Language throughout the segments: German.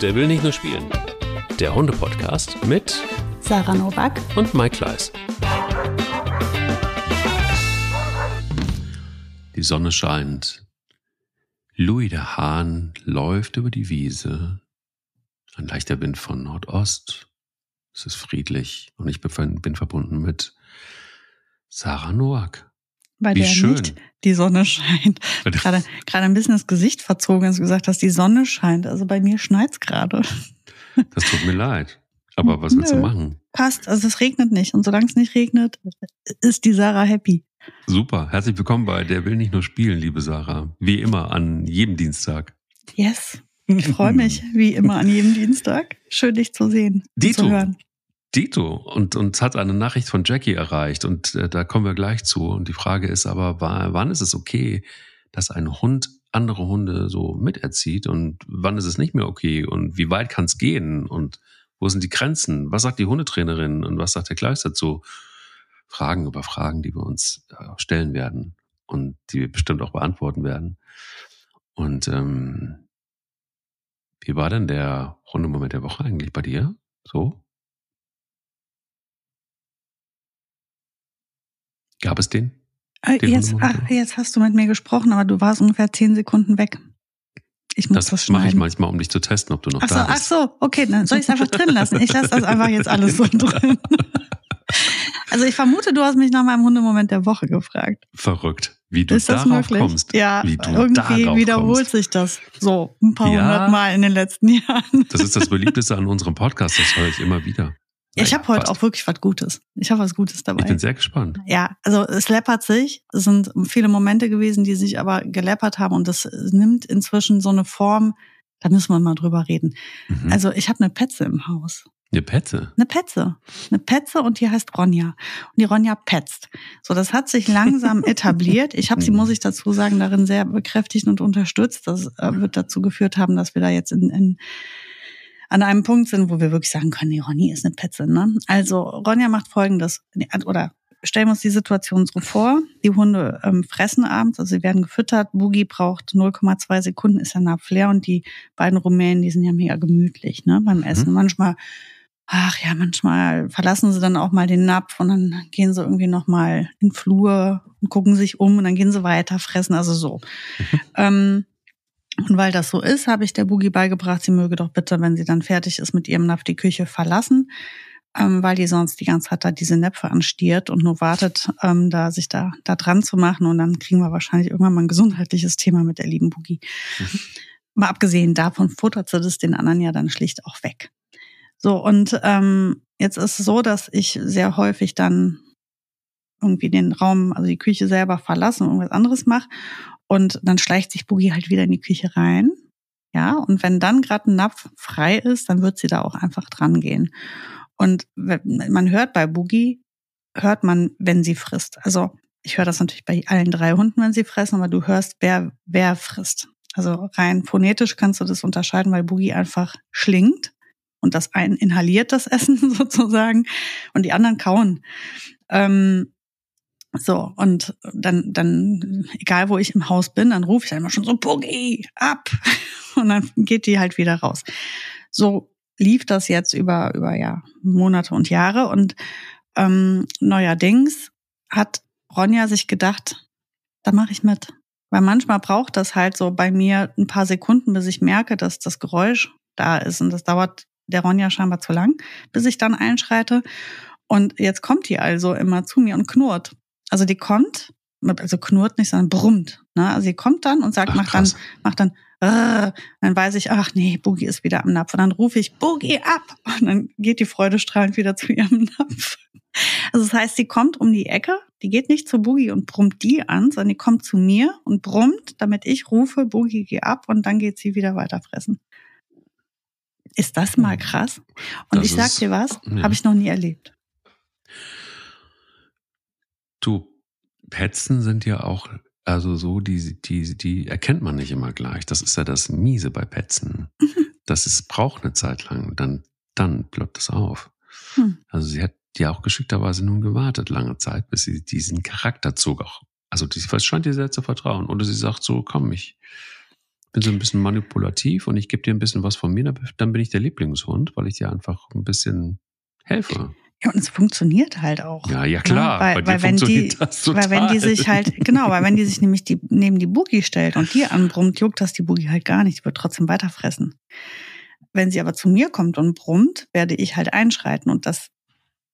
Der will nicht nur spielen. Der Hunde-Podcast mit Sarah Novak und Mike Kleiss. Die Sonne scheint. Louis der Hahn läuft über die Wiese. Ein leichter Wind von Nordost. Es ist friedlich und ich bin, bin verbunden mit Sarah Noack. Bei Wie der schön. nicht die Sonne scheint. Gerade, gerade ein bisschen das Gesicht verzogen, als du gesagt hast, die Sonne scheint. Also bei mir schneit's gerade. Das tut mir leid. Aber was willst du Nö. machen? Passt, also es regnet nicht. Und solange es nicht regnet, ist die Sarah happy. Super. Herzlich willkommen bei Der will nicht nur spielen, liebe Sarah. Wie immer an jedem Dienstag. Yes. Ich freue mich, wie immer, an jedem Dienstag. Schön, dich zu sehen. Dito. Zu hören. Dito und uns hat eine Nachricht von Jackie erreicht und äh, da kommen wir gleich zu. Und die Frage ist aber, wa- wann ist es okay, dass ein Hund andere Hunde so miterzieht und wann ist es nicht mehr okay und wie weit kann es gehen und wo sind die Grenzen? Was sagt die Hundetrainerin und was sagt der Kleist dazu? Fragen über Fragen, die wir uns äh, stellen werden und die wir bestimmt auch beantworten werden. Und ähm, wie war denn der Hundemoment der Woche eigentlich bei dir? So? Gab es den? Äh, Den jetzt, ach, jetzt hast du mit mir gesprochen, aber du warst ungefähr zehn Sekunden weg. Ich muss das, Das mache ich manchmal, um dich zu testen, ob du noch Ach so, da ach bist. so, okay, dann soll ich es einfach drin lassen. Ich lasse das einfach jetzt alles so drin. Also ich vermute, du hast mich nach meinem Hundemoment der Woche gefragt. Verrückt, wie du Ist das darauf möglich? kommst. Ja, wie du irgendwie wiederholt kommst. sich das so ein paar Ja. hundert Mal in den letzten Jahren. Das ist das beliebteste an unserem Podcast, das höre ich immer wieder. Ja, ich habe heute fast. auch wirklich was Gutes. Ich habe was Gutes dabei. Ich bin sehr gespannt. Ja, also es läppert sich. Es sind viele Momente gewesen, die sich aber geläppert haben und das nimmt inzwischen so eine Form, da müssen wir mal drüber reden. Mhm. Also ich habe eine Petze im Haus. Eine Pette. Eine Petze. Eine Petze und die heißt Ronja. Und die Ronja petzt. So, das hat sich langsam etabliert. Ich habe sie, muss ich dazu sagen, darin sehr bekräftigt und unterstützt. Das äh, wird dazu geführt haben, dass wir da jetzt in, in an einem Punkt sind, wo wir wirklich sagen können, die Ronny ist eine Petze. Ne? Also Ronja macht folgendes, oder stellen wir uns die Situation so vor, die Hunde ähm, fressen abends, also sie werden gefüttert, Boogie braucht 0,2 Sekunden, ist der Napf leer und die beiden Rumänen, die sind ja mega gemütlich ne, beim Essen. Manchmal ach ja, manchmal verlassen sie dann auch mal den Napf und dann gehen sie irgendwie noch mal in den Flur und gucken sich um und dann gehen sie weiter fressen, also so. ähm, und weil das so ist, habe ich der Boogie beigebracht, sie möge doch bitte, wenn sie dann fertig ist mit ihrem Napf, die Küche verlassen, ähm, weil die sonst die ganze Zeit da diese Näpfe anstiert und nur wartet, ähm, da sich da, da dran zu machen und dann kriegen wir wahrscheinlich irgendwann mal ein gesundheitliches Thema mit der lieben Boogie. Mal abgesehen davon futtert sie das den anderen ja dann schlicht auch weg. So, und ähm, jetzt ist es so, dass ich sehr häufig dann irgendwie den Raum, also die Küche selber verlasse und irgendwas anderes mache. Und dann schleicht sich Boogie halt wieder in die Küche rein. Ja, und wenn dann gerade ein Napf frei ist, dann wird sie da auch einfach dran gehen. Und man hört bei Boogie, hört man, wenn sie frisst. Also ich höre das natürlich bei allen drei Hunden, wenn sie fressen, aber du hörst, wer, wer frisst. Also rein phonetisch kannst du das unterscheiden, weil Boogie einfach schlingt und das ein inhaliert das Essen sozusagen und die anderen kauen. Ähm, so, und dann, dann, egal wo ich im Haus bin, dann rufe ich einmal schon so, Boogie, ab! Und dann geht die halt wieder raus. So lief das jetzt über, über ja, Monate und Jahre und ähm, neuerdings hat Ronja sich gedacht, da mache ich mit. Weil manchmal braucht das halt so bei mir ein paar Sekunden, bis ich merke, dass das Geräusch da ist. Und das dauert der Ronja scheinbar zu lang, bis ich dann einschreite. Und jetzt kommt die also immer zu mir und knurrt. Also die kommt, also knurrt nicht, sondern brummt. Ne? Also sie kommt dann und sagt, Ach, macht dann, krass. macht dann, äh, dann weiß ich, ach nee, Boogie ist wieder am Napf. Und dann rufe ich, Boogie ab! Und dann geht die freudestrahlend wieder zu ihrem Napf. Also das heißt, sie kommt um die Ecke, die geht nicht zu Boogie und brummt die an, sondern die kommt zu mir und brummt, damit ich rufe, Boogie, geh ab und dann geht sie wieder weiter fressen. Ist das mal krass? Und Das ich sag ist- dir was, ja. habe ich noch nie erlebt. Du, Petzen sind ja auch, also so, die, die, die erkennt man nicht immer gleich. Das ist ja das Miese bei Petzen. Das ist, braucht eine Zeit lang. Dann, dann ploppt es auf. Hm. Also sie hat ja auch geschickterweise nun gewartet lange Zeit, bis sie diesen Charakterzug auch, also die scheint dir sehr zu vertrauen. Oder sie sagt so, komm, ich bin so ein bisschen manipulativ und ich gebe dir ein bisschen was von mir, dann bin ich der Lieblingshund, weil ich dir einfach ein bisschen helfe. Ja, und es funktioniert halt auch. Ja, ja klar. Ne? Weil, weil wenn die, weil wenn die sich halt, genau, weil wenn die sich nämlich die, neben die Boogie stellt und die anbrummt, juckt das die Boogie halt gar nicht, die wird trotzdem weiterfressen. Wenn sie aber zu mir kommt und brummt, werde ich halt einschreiten und das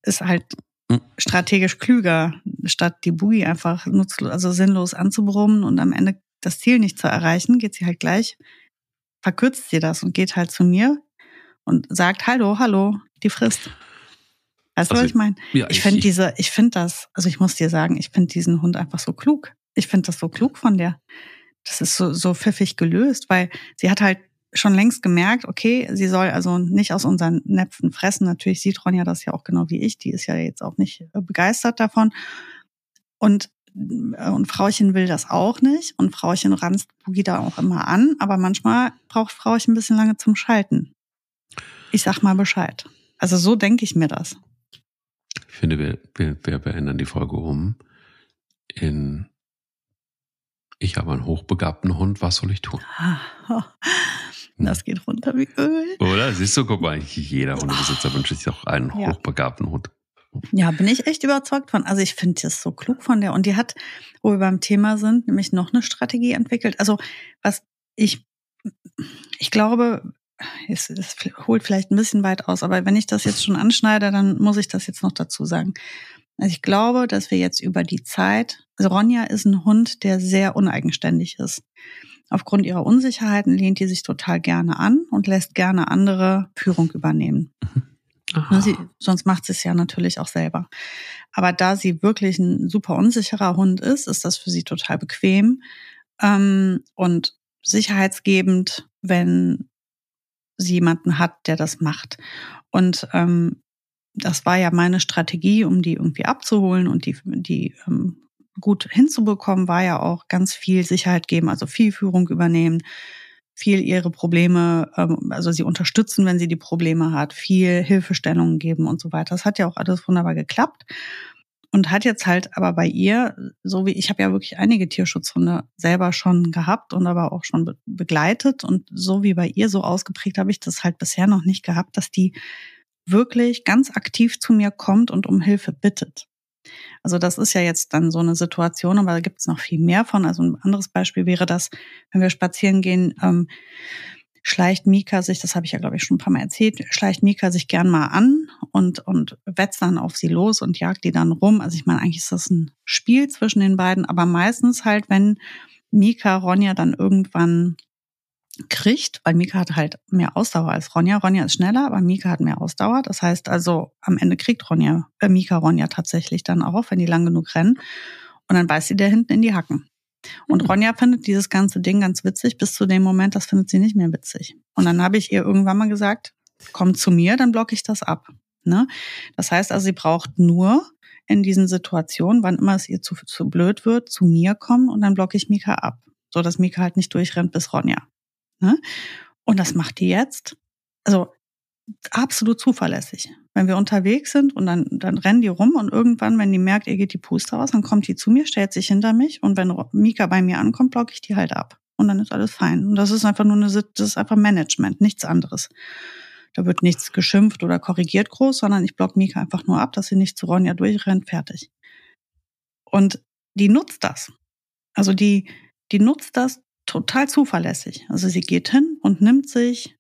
ist halt hm. strategisch klüger, statt die Boogie einfach nutzlos, also sinnlos anzubrummen und am Ende das Ziel nicht zu erreichen, geht sie halt gleich, verkürzt sie das und geht halt zu mir und sagt, hallo, hallo, die frisst. Weißt du, also, was ich meine? Ja, ich finde diese, ich finde das, also ich muss dir sagen, ich finde diesen Hund einfach so klug. Ich finde das so klug von der. Das ist so, so pfiffig gelöst, weil sie hat halt schon längst gemerkt, okay, sie soll also nicht aus unseren Näpfen fressen. Natürlich sieht Ronja das ja auch genau wie ich. Die ist ja jetzt auch nicht äh, begeistert davon. Und, äh, und Frauchen will das auch nicht. Und Frauchen ranzt Boogie da auch immer an. Aber manchmal braucht Frauchen ein bisschen lange zum Schalten. Ich sag mal Bescheid. Also so denke ich mir das. Ich finde, wir, wir, wir beenden die Folge um in Ich habe einen hochbegabten Hund, was soll ich tun? Das geht runter wie Öl. Oder? Siehst du, guck mal, jeder Hundebesitzer wünscht sich auch einen ja. hochbegabten Hund. Ja, bin ich echt überzeugt von. Also ich finde das so klug von der. Und die hat, wo wir beim Thema sind, nämlich noch eine Strategie entwickelt. Also was ich, ich glaube, es, es holt vielleicht ein bisschen weit aus, aber wenn ich das jetzt schon anschneide, dann muss ich das jetzt noch dazu sagen. Also ich glaube, dass wir jetzt über die Zeit, also Ronja ist ein Hund, der sehr uneigenständig ist. Aufgrund ihrer Unsicherheiten lehnt die sich total gerne an und lässt gerne andere Führung übernehmen. Mhm. Sie, sonst macht sie es ja natürlich auch selber. Aber da sie wirklich ein super unsicherer Hund ist, ist das für sie total bequem ähm, und sicherheitsgebend, wenn jemanden hat, der das macht. Und ähm, das war ja meine Strategie, um die irgendwie abzuholen und die, die ähm, gut hinzubekommen, war ja auch ganz viel Sicherheit geben, also viel Führung übernehmen, viel ihre Probleme, ähm, also sie unterstützen, wenn sie die Probleme hat, viel Hilfestellungen geben und so weiter. Das hat ja auch alles wunderbar geklappt und hat jetzt halt aber bei ihr, so wie ich habe ja wirklich einige Tierschutzhunde selber schon gehabt und aber auch schon be begleitet und so wie bei ihr so ausgeprägt habe ich das halt bisher noch nicht gehabt, dass die wirklich ganz aktiv zu mir kommt und um Hilfe bittet. Also das ist ja jetzt dann so eine Situation, aber da gibt es noch viel mehr von. Also ein anderes Beispiel wäre das, wenn wir spazieren gehen, ähm, schleicht Mika sich, das habe ich ja glaube ich schon ein paar Mal erzählt, schleicht Mika sich gern mal an und, und wetzt dann auf sie los und jagt die dann rum. Also ich meine, eigentlich ist das ein Spiel zwischen den beiden, aber meistens halt, wenn Mika Ronja dann irgendwann kriegt, weil Mika hat halt mehr Ausdauer als Ronja. Ronja ist schneller, aber Mika hat mehr Ausdauer. Das heißt also, am Ende kriegt Ronja, äh, Mika Ronja tatsächlich dann auch, wenn die lang genug rennen. Und dann beißt sie der hinten in die Hacken. Und mhm. Ronja findet dieses ganze Ding ganz witzig, bis zu dem Moment, das findet sie nicht mehr witzig. Und dann habe ich ihr irgendwann mal gesagt, komm zu mir, dann blocke ich das ab. Ne? Das heißt also, sie braucht nur in diesen Situationen, wann immer es ihr zu, zu blöd wird, zu mir kommen und dann blocke ich Mika ab, so dass Mika halt nicht durchrennt bis Ronja. Ne? Und das macht die jetzt. Also absolut zuverlässig. Wenn wir unterwegs sind und dann, dann rennen die rum und irgendwann, wenn die merkt, ihr geht die Puste aus, dann kommt die zu mir, stellt sich hinter mich und wenn Mika bei mir ankommt, blocke ich die halt ab. Und dann ist alles fein. Und das ist einfach nur eine, das ist einfach Management, nichts anderes. Da wird nichts geschimpft oder korrigiert groß, sondern ich block Mika einfach nur ab, dass sie nicht zu Ronja durchrennt, fertig. Und die nutzt das. Also die, die nutzt das total zuverlässig. Also sie geht hin und nimmt sich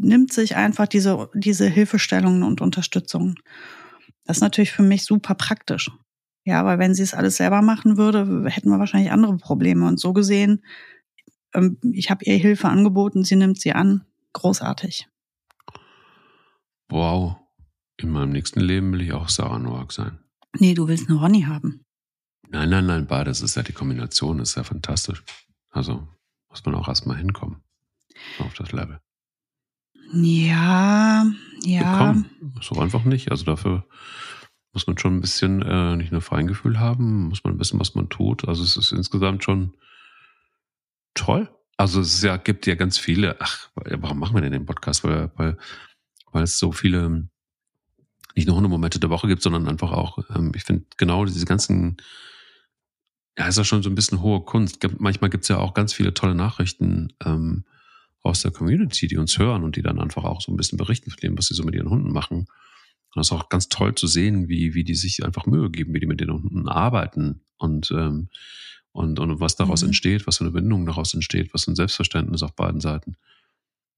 nimmt sich einfach diese, diese Hilfestellungen und Unterstützung. Das ist natürlich für mich super praktisch. Ja, weil wenn sie es alles selber machen würde, hätten wir wahrscheinlich andere Probleme. Und so gesehen, ähm, ich habe ihr Hilfe angeboten, sie nimmt sie an. Großartig. Wow. In meinem nächsten Leben will ich auch Sarah Noack sein. Nee, du willst eine Ronny haben. Nein, nein, nein, beides ist ja die Kombination, ist ja fantastisch. Also muss man auch erstmal hinkommen auf das Level. Ja, ja. Komm, so einfach nicht. Also dafür muss man schon ein bisschen äh, nicht nur Feingefühl haben, muss man wissen, was man tut. Also es ist insgesamt schon toll. Also es ja, gibt ja ganz viele, ach, warum machen wir denn den Podcast? Weil, weil, weil es so viele nicht nur Hundemomente der Woche gibt, sondern einfach auch, ähm, ich finde genau diese ganzen ja, ist ja schon so ein bisschen hohe Kunst. Manchmal gibt's ja auch ganz viele tolle Nachrichten ähm, aus der Community, die uns hören und die dann einfach auch so ein bisschen berichten von dem, was sie so mit ihren Hunden machen. Und das ist auch ganz toll zu sehen, wie, wie die sich einfach Mühe geben, wie die mit den Hunden arbeiten und, ähm, und, und was daraus mhm. entsteht, was für eine Bindung daraus entsteht, was für ein Selbstverständnis auf beiden Seiten.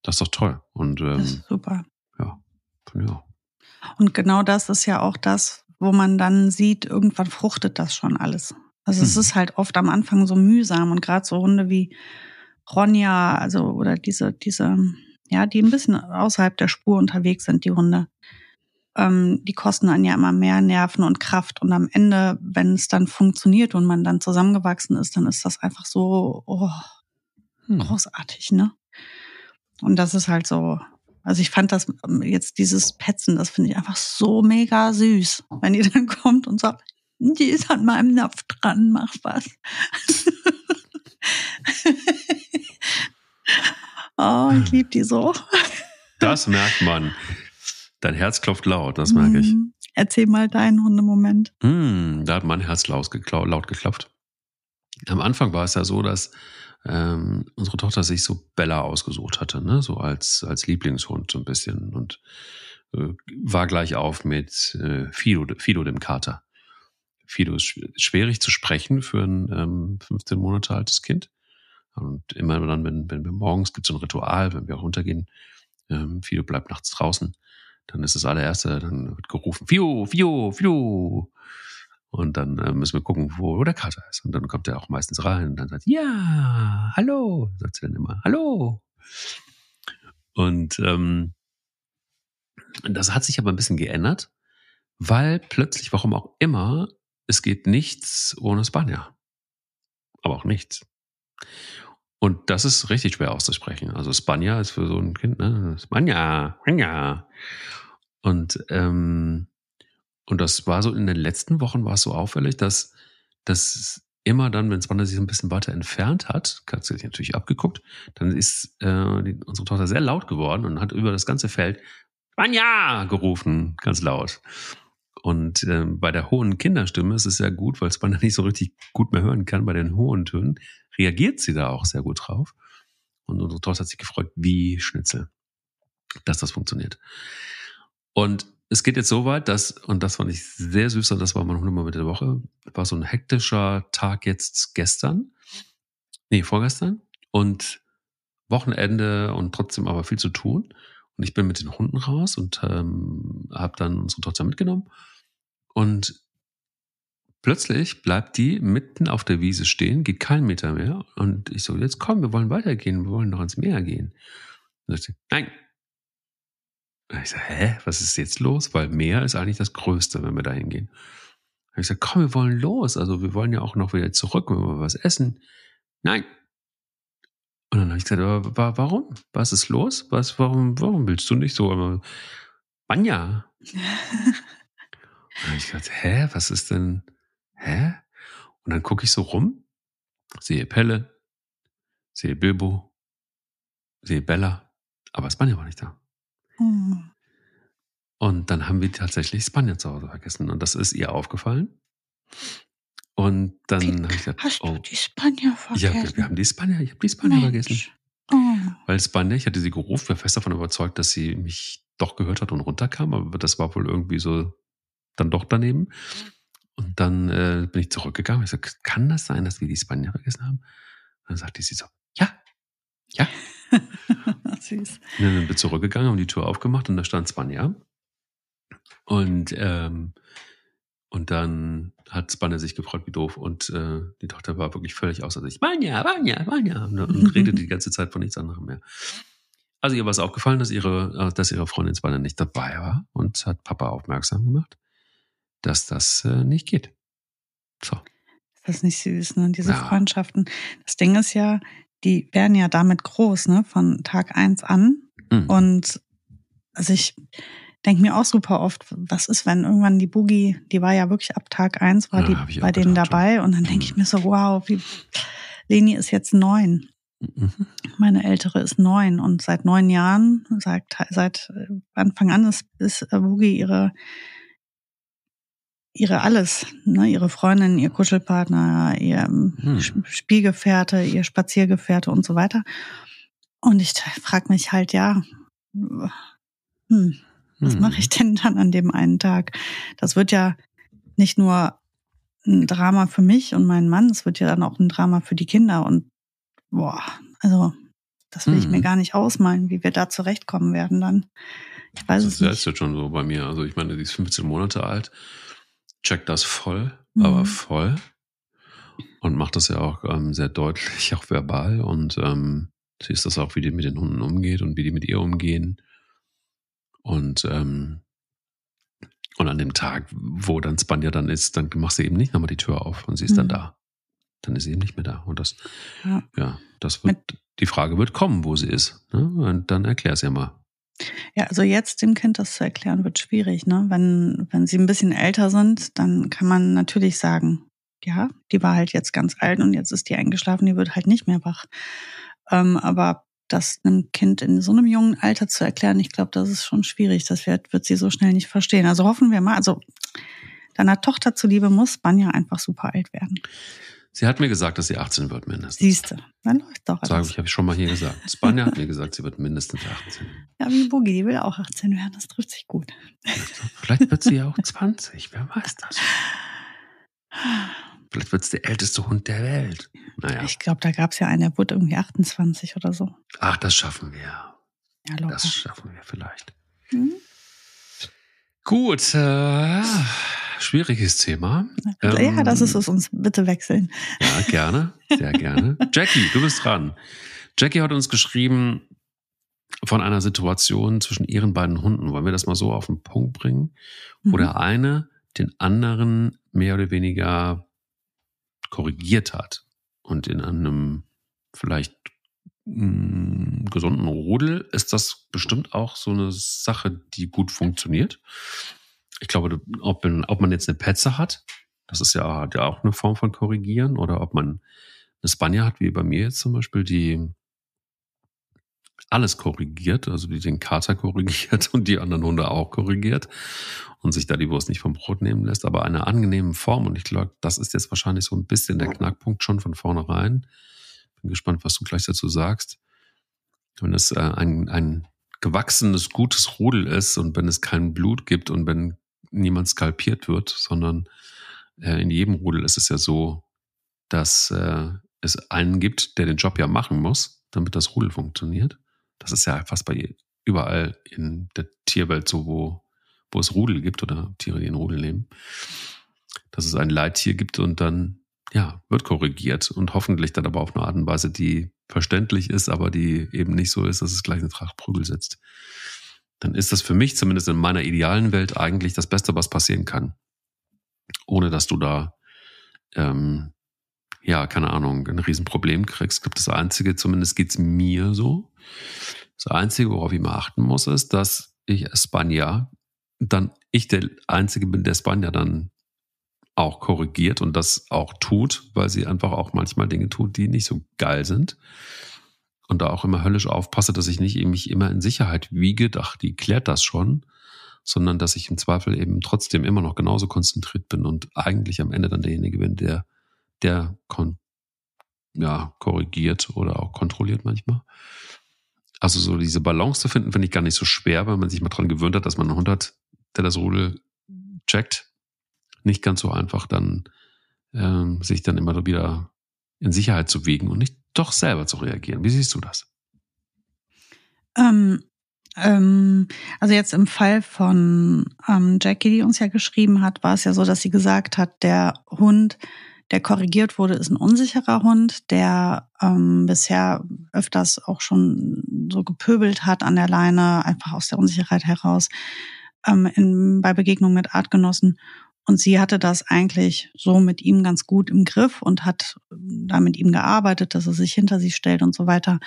Das ist doch toll. Und, ähm, super. Ja, ja. Und genau das ist ja auch das, wo man dann sieht, irgendwann fruchtet das schon alles. Also es hm. ist halt oft am Anfang so mühsam und gerade so Hunde wie Ronja, also oder diese, diese, ja, die ein bisschen außerhalb der Spur unterwegs sind, die Hunde. Ähm, die kosten dann ja immer mehr Nerven und Kraft. Und am Ende, wenn es dann funktioniert und man dann zusammengewachsen ist, dann ist das einfach so oh, hm. großartig, ne? Und das ist halt so, also ich fand das ähm, jetzt dieses Petzen, das finde ich einfach so mega süß, wenn die dann kommt und sagt, die ist an meinem Napf dran, mach was. oh, ich liebe die so. Das merkt man. Dein Herz klopft laut, das merke ich. Mhm. Erzähl mal deinen Hundemoment. Mm, da hat mein Herz laut, laut geklopft. Am Anfang war es ja so, dass ähm, unsere Tochter sich so Bella ausgesucht hatte, ne? so als, als Lieblingshund so ein bisschen und äh, war gleich auf mit äh, Fido, Fido dem Kater. Fido ist schwierig zu sprechen für ein ähm, 15 Monate altes Kind. Und immer dann, wenn, wenn wir morgens gibt es so ein Ritual, wenn wir runtergehen, ähm, Fido bleibt nachts draußen, dann ist das allererste, dann wird gerufen, Fio, Fio, Fio. Und dann äh, müssen wir gucken, wo, wo der Kater ist. Und dann kommt er auch meistens rein und dann sagt, ja, hallo, sagt sie dann immer, hallo. Und ähm, das hat sich aber ein bisschen geändert, weil plötzlich, warum auch immer, es geht nichts ohne Spanier. Aber auch nichts. Und das ist richtig schwer auszusprechen. Also Spanier ist für so ein Kind, ne? Spanier, Spanier. Und ähm, und das war so in den letzten Wochen war es so auffällig, dass das immer dann, wenn Spanier sich ein bisschen weiter entfernt hat, hat sie sich natürlich abgeguckt, dann ist äh, die, unsere Tochter sehr laut geworden und hat über das ganze Feld Spanja gerufen, ganz laut. Und äh, bei der hohen Kinderstimme ist es sehr gut, weil Spanja nicht so richtig gut mehr hören kann bei den hohen Tönen, reagiert sie da auch sehr gut drauf. Und unsere Tochter hat sich gefreut, wie Schnitzel, dass das funktioniert. Und es geht jetzt so weit, dass, und das fand ich sehr süß, und das war mein Hundemoment der Woche, war so ein hektischer Tag jetzt gestern, nee, vorgestern, und Wochenende und trotzdem aber viel zu tun. Und ich bin mit den Hunden raus und ähm, habe dann unsere Tochter mitgenommen. Und plötzlich bleibt die mitten auf der Wiese stehen, geht keinen Meter mehr. Und ich so, jetzt komm, wir wollen weitergehen, wir wollen noch ins Meer gehen. Und ich so, nein, ich so, hä, was ist jetzt los? Weil Meer ist eigentlich das Größte, wenn wir da hingehen. Ich so, komm, wir wollen los. Also wir wollen ja auch noch wieder zurück, wenn wir was essen. Nein. Und dann habe ich gesagt, aber warum? Was ist los? Was, warum, warum willst du nicht so? Aber Banja. dann habe ich gesagt, hä, was ist denn, hä? Und dann gucke ich so rum, sehe Pelle, sehe Bilbo, sehe Bella, aber Spanja war nicht da. Mhm. Und dann haben wir tatsächlich Spanier zu Hause vergessen. Und das ist ihr aufgefallen. Und dann habe ich gesagt, hast oh, du die Spanier vergessen? Ja, wir haben die Spanier, ich habe die Spanier Mensch. vergessen. Oh. Weil Spanier, ich hatte sie gerufen, war fest davon überzeugt, dass sie mich doch gehört hat und runterkam, aber das war wohl irgendwie so dann doch daneben. Und dann äh, bin ich zurückgegangen. Ich sagte, kann das sein, dass wir die Spanier vergessen haben? Und dann sagte sie so, ja, ja. Süß. Und dann sind wir zurückgegangen, haben die Tür aufgemacht und da stand Spanja. Und, ähm, und dann hat Spanja sich gefreut, wie doof. Und äh, die Tochter war wirklich völlig außer sich. Spanja, Spanja, Spanja. Und, und redete die ganze Zeit von nichts anderem mehr. Also ihr war es aufgefallen, dass ihre, äh, dass ihre Freundin Spanja nicht dabei war und hat Papa aufmerksam gemacht, dass das äh, nicht geht. So. Das ist nicht süß, ne? Diese ja. Freundschaften. Das Ding ist ja, die werden ja damit groß, ne, von Tag eins an. Mhm. Und also ich denke mir auch super oft, was ist, wenn irgendwann die Boogie, die war ja wirklich ab Tag eins, war ja, die bei denen dabei. Schon. Und dann denke ich mhm. mir so, wow, wie, Leni ist jetzt neun. Mhm. Meine ältere ist neun und seit neun Jahren, seit, seit Anfang an ist, ist Boogie ihre ihre alles, ne, ihre Freundin, ihr Kuschelpartner, ihr hm. Spielgefährte, ihr Spaziergefährte und so weiter. Und ich frage mich halt, ja, hm, was hm. mache ich denn dann an dem einen Tag? Das wird ja nicht nur ein Drama für mich und meinen Mann, es wird ja dann auch ein Drama für die Kinder und boah, also das will ich mir hm. gar nicht ausmalen, wie wir da zurechtkommen werden dann. Ich weiß das es nicht. Das ist jetzt schon so bei mir. Also ich meine, die ist 15 Monate alt, checkt das voll, mhm. aber voll und macht das ja auch ähm, sehr deutlich, auch verbal und ähm, sie ist das auch, wie die mit den Hunden umgeht und wie die mit ihr umgehen. Und ähm, und an dem Tag, wo dann Spanja dann ist, dann machst du eben nicht nochmal die Tür auf und sie ist mhm. dann da. Dann ist sie eben nicht mehr da. Und das, ja, ja das wird, die Frage wird kommen, wo sie ist. Ne? Und dann erklär es ja mal. Ja, also jetzt dem Kind das zu erklären, wird schwierig. Ne? Wenn, wenn sie ein bisschen älter sind, dann kann man natürlich sagen, ja, die war halt jetzt ganz alt und jetzt ist die eingeschlafen, die wird halt nicht mehr wach. Ähm, aber das einem Kind in so einem jungen Alter zu erklären, ich glaube, das ist schon schwierig. Das wird, wird sie so schnell nicht verstehen. Also hoffen wir mal, also deiner Tochter zuliebe muss Banja einfach super alt werden. Sie hat mir gesagt, dass sie 18 wird mindestens. Siehste, dann läuft doch alles. Sag ich, habe ich schon mal hier gesagt. Spanja hat mir gesagt, sie wird mindestens 18. Ja, wie Boogie, die will auch 18 werden. Das trifft sich gut. Vielleicht wird sie ja auch 20. Wer weiß das? Vielleicht wird es der älteste Hund der Welt. Naja. Ich glaube, da gab es ja einen, der wurde irgendwie 28 oder so. Ach, das schaffen wir. Ja, locker. Das schaffen wir vielleicht. Mhm. Gut, äh, schwieriges Thema. Ja, ähm, das ist es uns. Bitte wechseln. Ja, gerne, sehr gerne. Jackie, du bist dran. Jackie hat uns geschrieben von einer Situation zwischen ihren beiden Hunden. Wollen wir das mal so auf den Punkt bringen? Wo mhm. der eine den anderen mehr oder weniger korrigiert hat und in einem vielleicht mh, mm, gesunden Rudel ist das bestimmt auch so eine Sache, die gut funktioniert. Ich glaube, ob, ob man jetzt eine Petze hat, das ist ja, ja auch eine Form von Korrigieren, oder ob man eine Spanier hat, wie bei mir jetzt zum Beispiel, die alles korrigiert, also die den Kater korrigiert und die anderen Hunde auch korrigiert und sich da die Wurst nicht vom Brot nehmen lässt, aber eine angenehme Form. Und ich glaube, das ist jetzt wahrscheinlich so ein bisschen der Knackpunkt schon von vornherein. Bin gespannt, was du gleich dazu sagst. Wenn es äh, ein, ein gewachsenes, gutes Rudel ist und wenn es kein Blut gibt und wenn niemand skalpiert wird, sondern äh, in jedem Rudel ist es ja so, dass äh, es einen gibt, der den Job ja machen muss, damit das Rudel funktioniert. Das ist ja fast bei überall in der Tierwelt so, wo, wo es Rudel gibt oder Tiere, die in Rudel leben, dass es ein Leittier gibt und dann ja, wird korrigiert und hoffentlich dann aber auf eine Art und Weise, die verständlich ist, aber die eben nicht so ist, dass es gleich eine Tracht Prügel setzt. Dann ist das für mich zumindest in meiner idealen Welt eigentlich das Beste, was passieren kann. Ohne dass du da, ähm, ja, keine Ahnung, ein Riesenproblem kriegst. Ich das Einzige, zumindest geht's mir so. Das Einzige, worauf ich mal achten muss, ist, dass ich Spanier dann ich der Einzige bin, der Spanier dann auch korrigiert und das auch tut, weil sie einfach auch manchmal Dinge tut, die nicht so geil sind. Und da auch immer höllisch aufpasse, dass ich nicht mich immer in Sicherheit wiege, ach, die klärt das schon, sondern dass ich im Zweifel eben trotzdem immer noch genauso konzentriert bin und eigentlich am Ende dann derjenige bin, der, der kon ja, korrigiert oder auch kontrolliert manchmal. Also so diese Balance zu finden, finde ich gar nicht so schwer, weil man sich mal dran gewöhnt hat, dass man einen Hund hat, der das Rudel checkt nicht ganz so einfach, dann ähm, sich dann immer wieder in Sicherheit zu wiegen und nicht doch selber zu reagieren. Wie siehst du das? Ähm, ähm, also jetzt im Fall von ähm, Jackie, die uns ja geschrieben hat, war es ja so, dass sie gesagt hat, der Hund, der korrigiert wurde, ist ein unsicherer Hund, der ähm, bisher öfters auch schon so gepöbelt hat an der Leine, einfach aus der Unsicherheit heraus, ähm, in, bei Begegnungen mit Artgenossen. Und sie hatte das eigentlich so mit ihm ganz gut im Griff und hat da mit ihm gearbeitet, dass er sich hinter sie stellt und so weiter.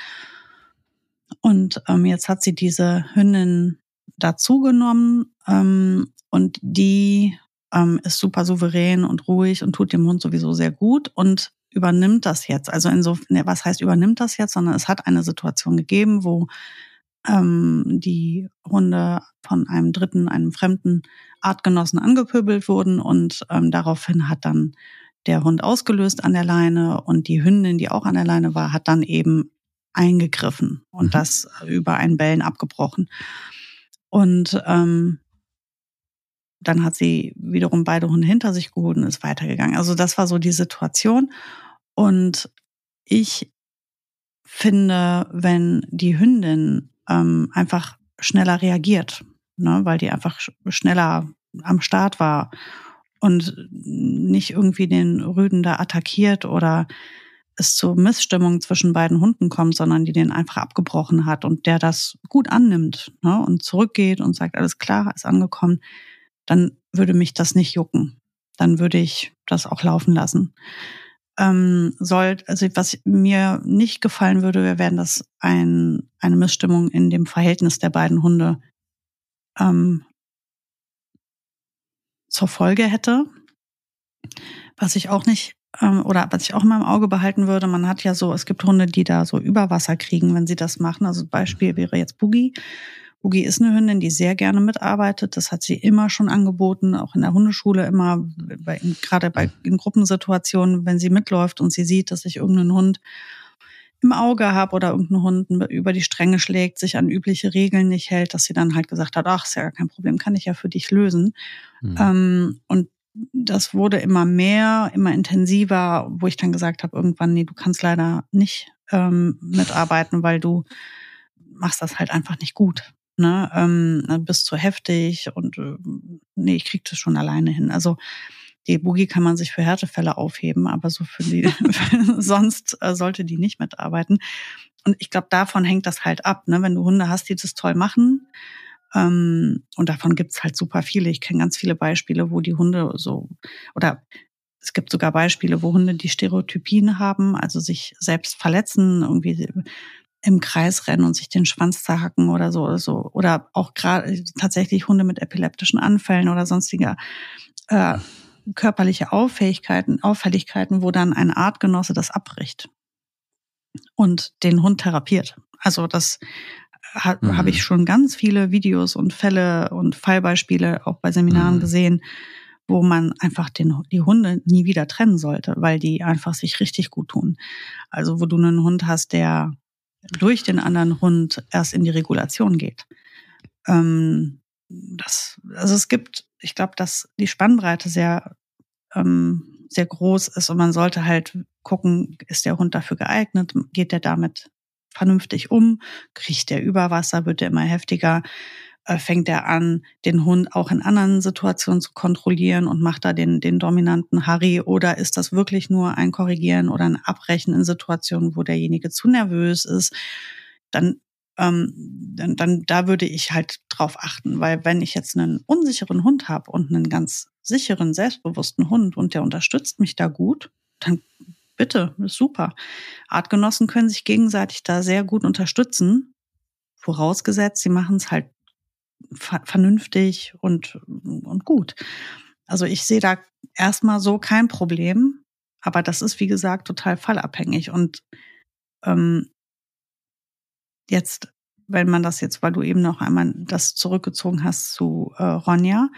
Und ähm, jetzt hat sie diese Hündin dazugenommen ähm, und die ähm, ist super souverän und ruhig und tut dem Hund sowieso sehr gut und übernimmt das jetzt. Also insofern, was heißt übernimmt das jetzt, sondern es hat eine Situation gegeben, wo ähm, die Hunde von einem dritten, einem fremden Artgenossen angepöbelt wurden und ähm, daraufhin hat dann der Hund ausgelöst an der Leine und die Hündin, die auch an der Leine war, hat dann eben eingegriffen und mhm. das über ein Bellen abgebrochen. Und ähm, dann hat sie wiederum beide Hunde hinter sich geholt und ist weitergegangen. Also das war so die Situation. Und ich finde, wenn die Hündin ähm, einfach schneller reagiert, ne, weil die einfach schneller am Start war und nicht irgendwie den Rüden da attackiert oder es zu Missstimmung zwischen beiden Hunden kommt, sondern die den einfach abgebrochen hat und der das gut annimmt ne, und zurückgeht und sagt, alles klar, ist angekommen, dann würde mich das nicht jucken. Dann würde ich das auch laufen lassen. Ähm, soll, also was mir nicht gefallen würde, wäre, wenn das ein, eine Missstimmung in dem Verhältnis der beiden Hunde ähm, zur Folge hätte. Was ich auch nicht ähm, oder was ich auch immer im Auge behalten würde, man hat ja so, es gibt Hunde, die da so Überwasser kriegen, wenn sie das machen. Also Beispiel wäre jetzt Boogie. Boogie ist eine Hündin, die sehr gerne mitarbeitet. Das hat sie immer schon angeboten, auch in der Hundeschule immer, bei, gerade bei in Gruppensituationen, wenn sie mitläuft und sie sieht, dass ich irgendeinen Hund im Auge habe oder irgendein Hund über die Stränge schlägt, sich an übliche Regeln nicht hält, dass sie dann halt gesagt hat, ach, ist ja kein Problem, kann ich ja für dich lösen. Mhm. Ähm, und das wurde immer mehr, immer intensiver, wo ich dann gesagt habe, irgendwann, nee, du kannst leider nicht ähm, mitarbeiten, weil du machst das halt einfach nicht gut ne, ähm, bist zu heftig und äh, nee, ich krieg das schon alleine hin. Also die Boogie kann man sich für Härtefälle aufheben, aber so für die sonst äh, sollte die nicht mitarbeiten. Und ich glaube, davon hängt das halt ab, ne? Wenn du Hunde hast, die das toll machen, ähm, und davon gibt's halt super viele. Ich kenne ganz viele Beispiele, wo die Hunde so oder es gibt sogar Beispiele, wo Hunde die Stereotypien haben, also sich selbst verletzen, irgendwie im Kreis rennen und sich den Schwanz zerhacken oder so oder so. Oder auch gerade tatsächlich Hunde mit epileptischen Anfällen oder sonstiger äh, körperliche Auffähigkeiten, Auffälligkeiten, wo dann ein Artgenosse das abbricht und den Hund therapiert. Also das ha mhm. habe ich schon ganz viele Videos und Fälle und Fallbeispiele auch bei Seminaren mhm. gesehen, wo man einfach den, die Hunde nie wieder trennen sollte, weil die einfach sich richtig gut tun. Also wo du einen Hund hast, der durch den anderen Hund erst in die Regulation geht. Ähm, das, also es gibt, ich glaube, dass die Spannbreite sehr, ähm, sehr groß ist und man sollte halt gucken, ist der Hund dafür geeignet? Geht der damit vernünftig um? Kriegt der Überwasser? Wird der immer heftiger? Äh, fängt er an, den Hund auch in anderen Situationen zu kontrollieren und macht da den, den dominanten Harry? Oder ist das wirklich nur ein Korrigieren oder ein Abbrechen in Situationen, wo derjenige zu nervös ist, dann ähm, dann, dann da würde ich halt drauf achten, weil wenn ich jetzt einen unsicheren Hund habe und einen ganz sicheren, selbstbewussten Hund und der unterstützt mich da gut, dann bitte, ist super. Artgenossen können sich gegenseitig da sehr gut unterstützen, vorausgesetzt, sie machen es halt vernünftig und, und gut. Also ich sehe da erstmal so kein Problem, aber das ist, wie gesagt, total fallabhängig. Und ähm, jetzt, wenn man das jetzt, weil du eben noch einmal das zurückgezogen hast zu äh, Ronja,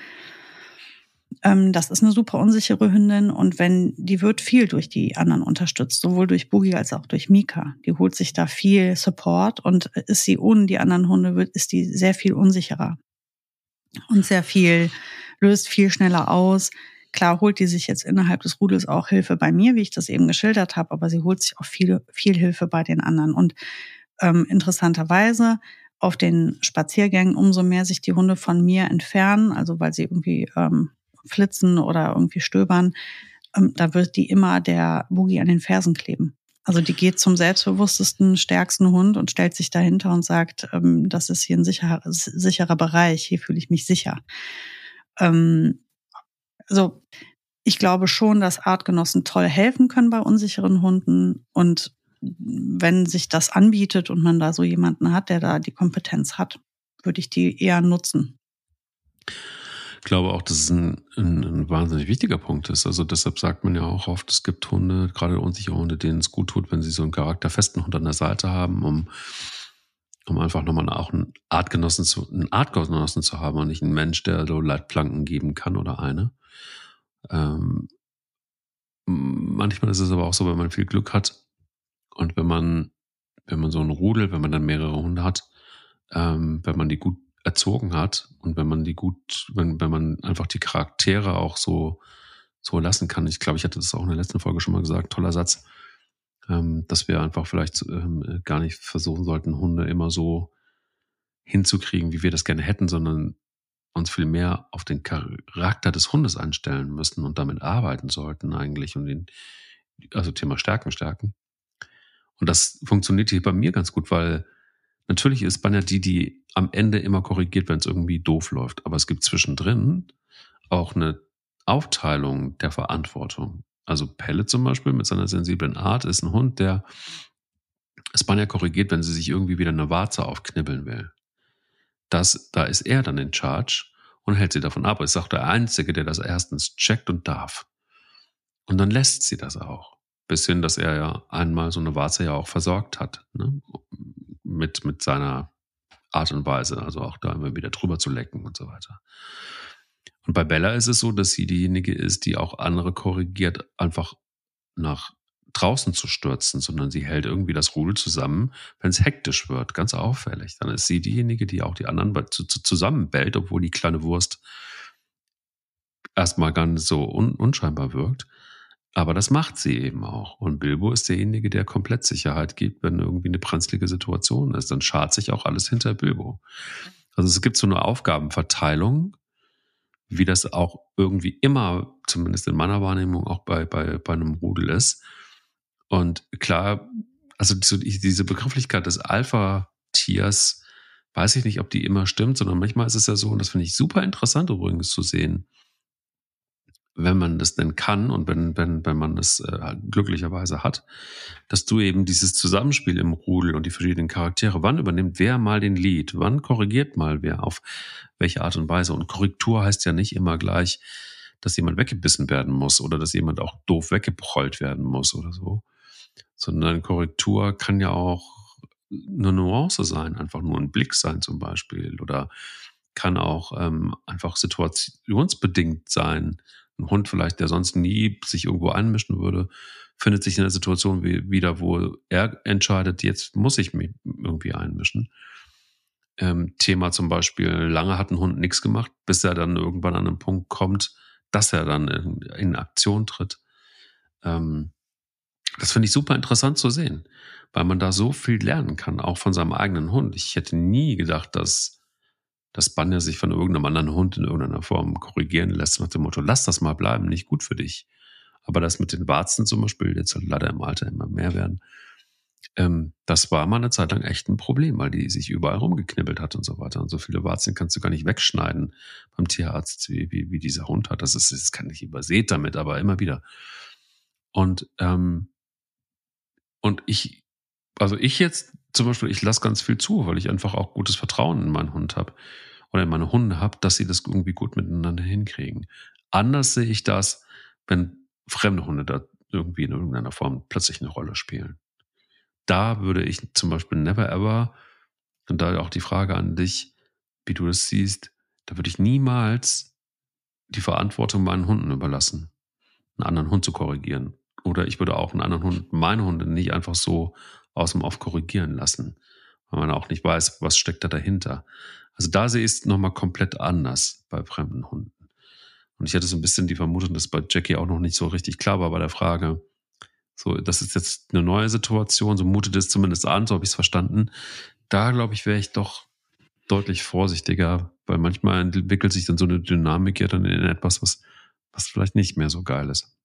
das ist eine super unsichere Hündin und wenn die wird viel durch die anderen unterstützt, sowohl durch Boogie als auch durch Mika. Die holt sich da viel Support und ist sie ohne die anderen Hunde wird, ist die sehr viel unsicherer und sehr viel löst viel schneller aus. Klar holt die sich jetzt innerhalb des Rudels auch Hilfe bei mir, wie ich das eben geschildert habe, aber sie holt sich auch viel, viel Hilfe bei den anderen. Und ähm, interessanterweise auf den Spaziergängen, umso mehr sich die Hunde von mir entfernen, also weil sie irgendwie ähm, flitzen oder irgendwie stöbern, ähm, da wird die immer der Boogie an den Fersen kleben. Also die geht zum selbstbewusstesten, stärksten Hund und stellt sich dahinter und sagt, ähm, das ist hier ein sicherer, sicherer Bereich, hier fühle ich mich sicher. Ähm, also ich glaube schon, dass Artgenossen toll helfen können bei unsicheren Hunden und wenn sich das anbietet und man da so jemanden hat, der da die Kompetenz hat, würde ich die eher nutzen glaube auch, dass es ein, ein, ein, wahnsinnig wichtiger Punkt ist. Also deshalb sagt man ja auch oft, es gibt Hunde, gerade unsichere Hunde, denen es gut tut, wenn sie so einen charakterfesten Hund an der Seite haben, um, um einfach nochmal auch einen Artgenossen zu, einen Artgenossen zu haben und nicht einen Mensch, der so Leitplanken geben kann oder eine. Ähm, manchmal ist es aber auch so, wenn man viel Glück hat und wenn man, wenn man so ein Rudel, wenn man dann mehrere Hunde hat, ähm, wenn man die gut erzogen hat und wenn man die gut, wenn, wenn man einfach die Charaktere auch so, so lassen kann. Ich glaube, ich hatte das auch in der letzten Folge schon mal gesagt, toller Satz, ähm, dass wir einfach vielleicht ähm, gar nicht versuchen sollten, Hunde immer so hinzukriegen, wie wir das gerne hätten, sondern uns viel mehr auf den Charakter des Hundes einstellen müssen und damit arbeiten sollten eigentlich und den, also Thema Stärken, Stärken. Und das funktioniert hier bei mir ganz gut, weil natürlich ist Banja die, die am Ende immer korrigiert, wenn es irgendwie doof läuft. Aber es gibt zwischendrin auch eine Aufteilung der Verantwortung. Also Pelle zum Beispiel mit seiner sensiblen Art ist ein Hund, der Spanja korrigiert, wenn sie sich irgendwie wieder eine Warze aufknibbeln will. Das, da ist er dann in Charge und hält sie davon ab. Ist auch der Einzige, der das erstens checkt und darf. Und dann lässt sie das auch. Bis hin, dass er ja einmal so eine Warze ja auch versorgt hat. Ne? Mit, mit seiner Art und Weise. Also auch da immer wieder drüber zu lecken und so weiter. Und bei Bella ist es so, dass sie diejenige ist, die auch andere korrigiert, einfach nach draußen zu stürzen, sondern sie hält irgendwie das Rudel zusammen, wenn es hektisch wird. Ganz auffällig. Dann ist sie diejenige, die auch die anderen zusammenbellt, obwohl die kleine Wurst erstmal ganz so un unscheinbar wirkt. Aber das macht sie eben auch. Und Bilbo ist derjenige, der komplett Sicherheit gibt, wenn irgendwie eine brenzlige Situation ist. Dann schart sich auch alles hinter Bilbo. Also es gibt so eine Aufgabenverteilung, wie das auch irgendwie immer, zumindest in meiner Wahrnehmung, auch bei, bei, bei einem Rudel ist. Und klar, also diese Begrifflichkeit des Alpha-Tiers, weiß ich nicht, ob die immer stimmt, sondern manchmal ist es ja so, und das finde ich super interessant übrigens zu sehen, wenn man das denn kann und wenn, wenn, wenn man das äh, glücklicherweise hat, dass du eben dieses Zusammenspiel im Rudel und die verschiedenen Charaktere, wann übernimmt wer mal den Lead, wann korrigiert mal wer? Auf welche Art und Weise. Und Korrektur heißt ja nicht immer gleich, dass jemand weggebissen werden muss oder dass jemand auch doof weggeprollt werden muss oder so, sondern Korrektur kann ja auch eine Nuance sein, einfach nur ein Blick sein zum Beispiel oder kann auch ähm, einfach situationsbedingt sein ein Hund vielleicht, der sonst nie sich irgendwo einmischen würde, findet sich in der Situation wie, wieder, wo er entscheidet, jetzt muss ich mich irgendwie einmischen. Ähm, Thema zum Beispiel, lange hat ein Hund nichts gemacht, bis er dann irgendwann an einen Punkt kommt, dass er dann in, in Aktion tritt. Ähm, das finde ich super interessant zu sehen, weil man da so viel lernen kann, auch von seinem eigenen Hund. Ich hätte nie gedacht, dass dass Banja sich von irgendeinem anderen Hund in irgendeiner Form korrigieren lässt, nach dem Motto, lass das mal bleiben, nicht gut für dich. Aber das mit den Warzen zum Beispiel, jetzt halt leider im Alter immer mehr werden, ähm, das war mal eine Zeit lang echt ein Problem, weil die sich überall rumgeknibbelt hat und so weiter. Und so viele Warzen kannst du gar nicht wegschneiden beim Tierarzt, wie, wie, wie dieser Hund hat. Das ist, das kann nicht übersät damit, aber immer wieder. Und, ähm, und ich, also ich jetzt zum Beispiel, ich lasse ganz viel zu, weil ich einfach auch gutes Vertrauen in meinen Hund habe oder in meine Hunde habe, dass sie das irgendwie gut miteinander hinkriegen. Anders sehe ich das, wenn fremde Hunde da irgendwie in irgendeiner Form plötzlich eine Rolle spielen. Da würde ich zum Beispiel never ever, und da auch die Frage an dich, wie du das siehst, da würde ich niemals die Verantwortung meinen Hunden überlassen, einen anderen Hund zu korrigieren. Oder ich würde auch einen anderen Hund, meine Hunde nicht einfach so aus dem Off korrigieren lassen, weil man auch nicht weiß, was steckt da dahinter. Also da sehe ich es nochmal komplett anders bei fremden Hunden. Und ich hatte so ein bisschen die Vermutung, dass bei Jackie auch noch nicht so richtig klar war bei der Frage, so, das ist jetzt eine neue Situation, so mutet es zumindest an, so habe ich es verstanden. Da, glaube ich, wäre ich doch deutlich vorsichtiger, weil manchmal entwickelt sich dann so eine Dynamik ja dann in etwas, was, was vielleicht nicht mehr so geil ist.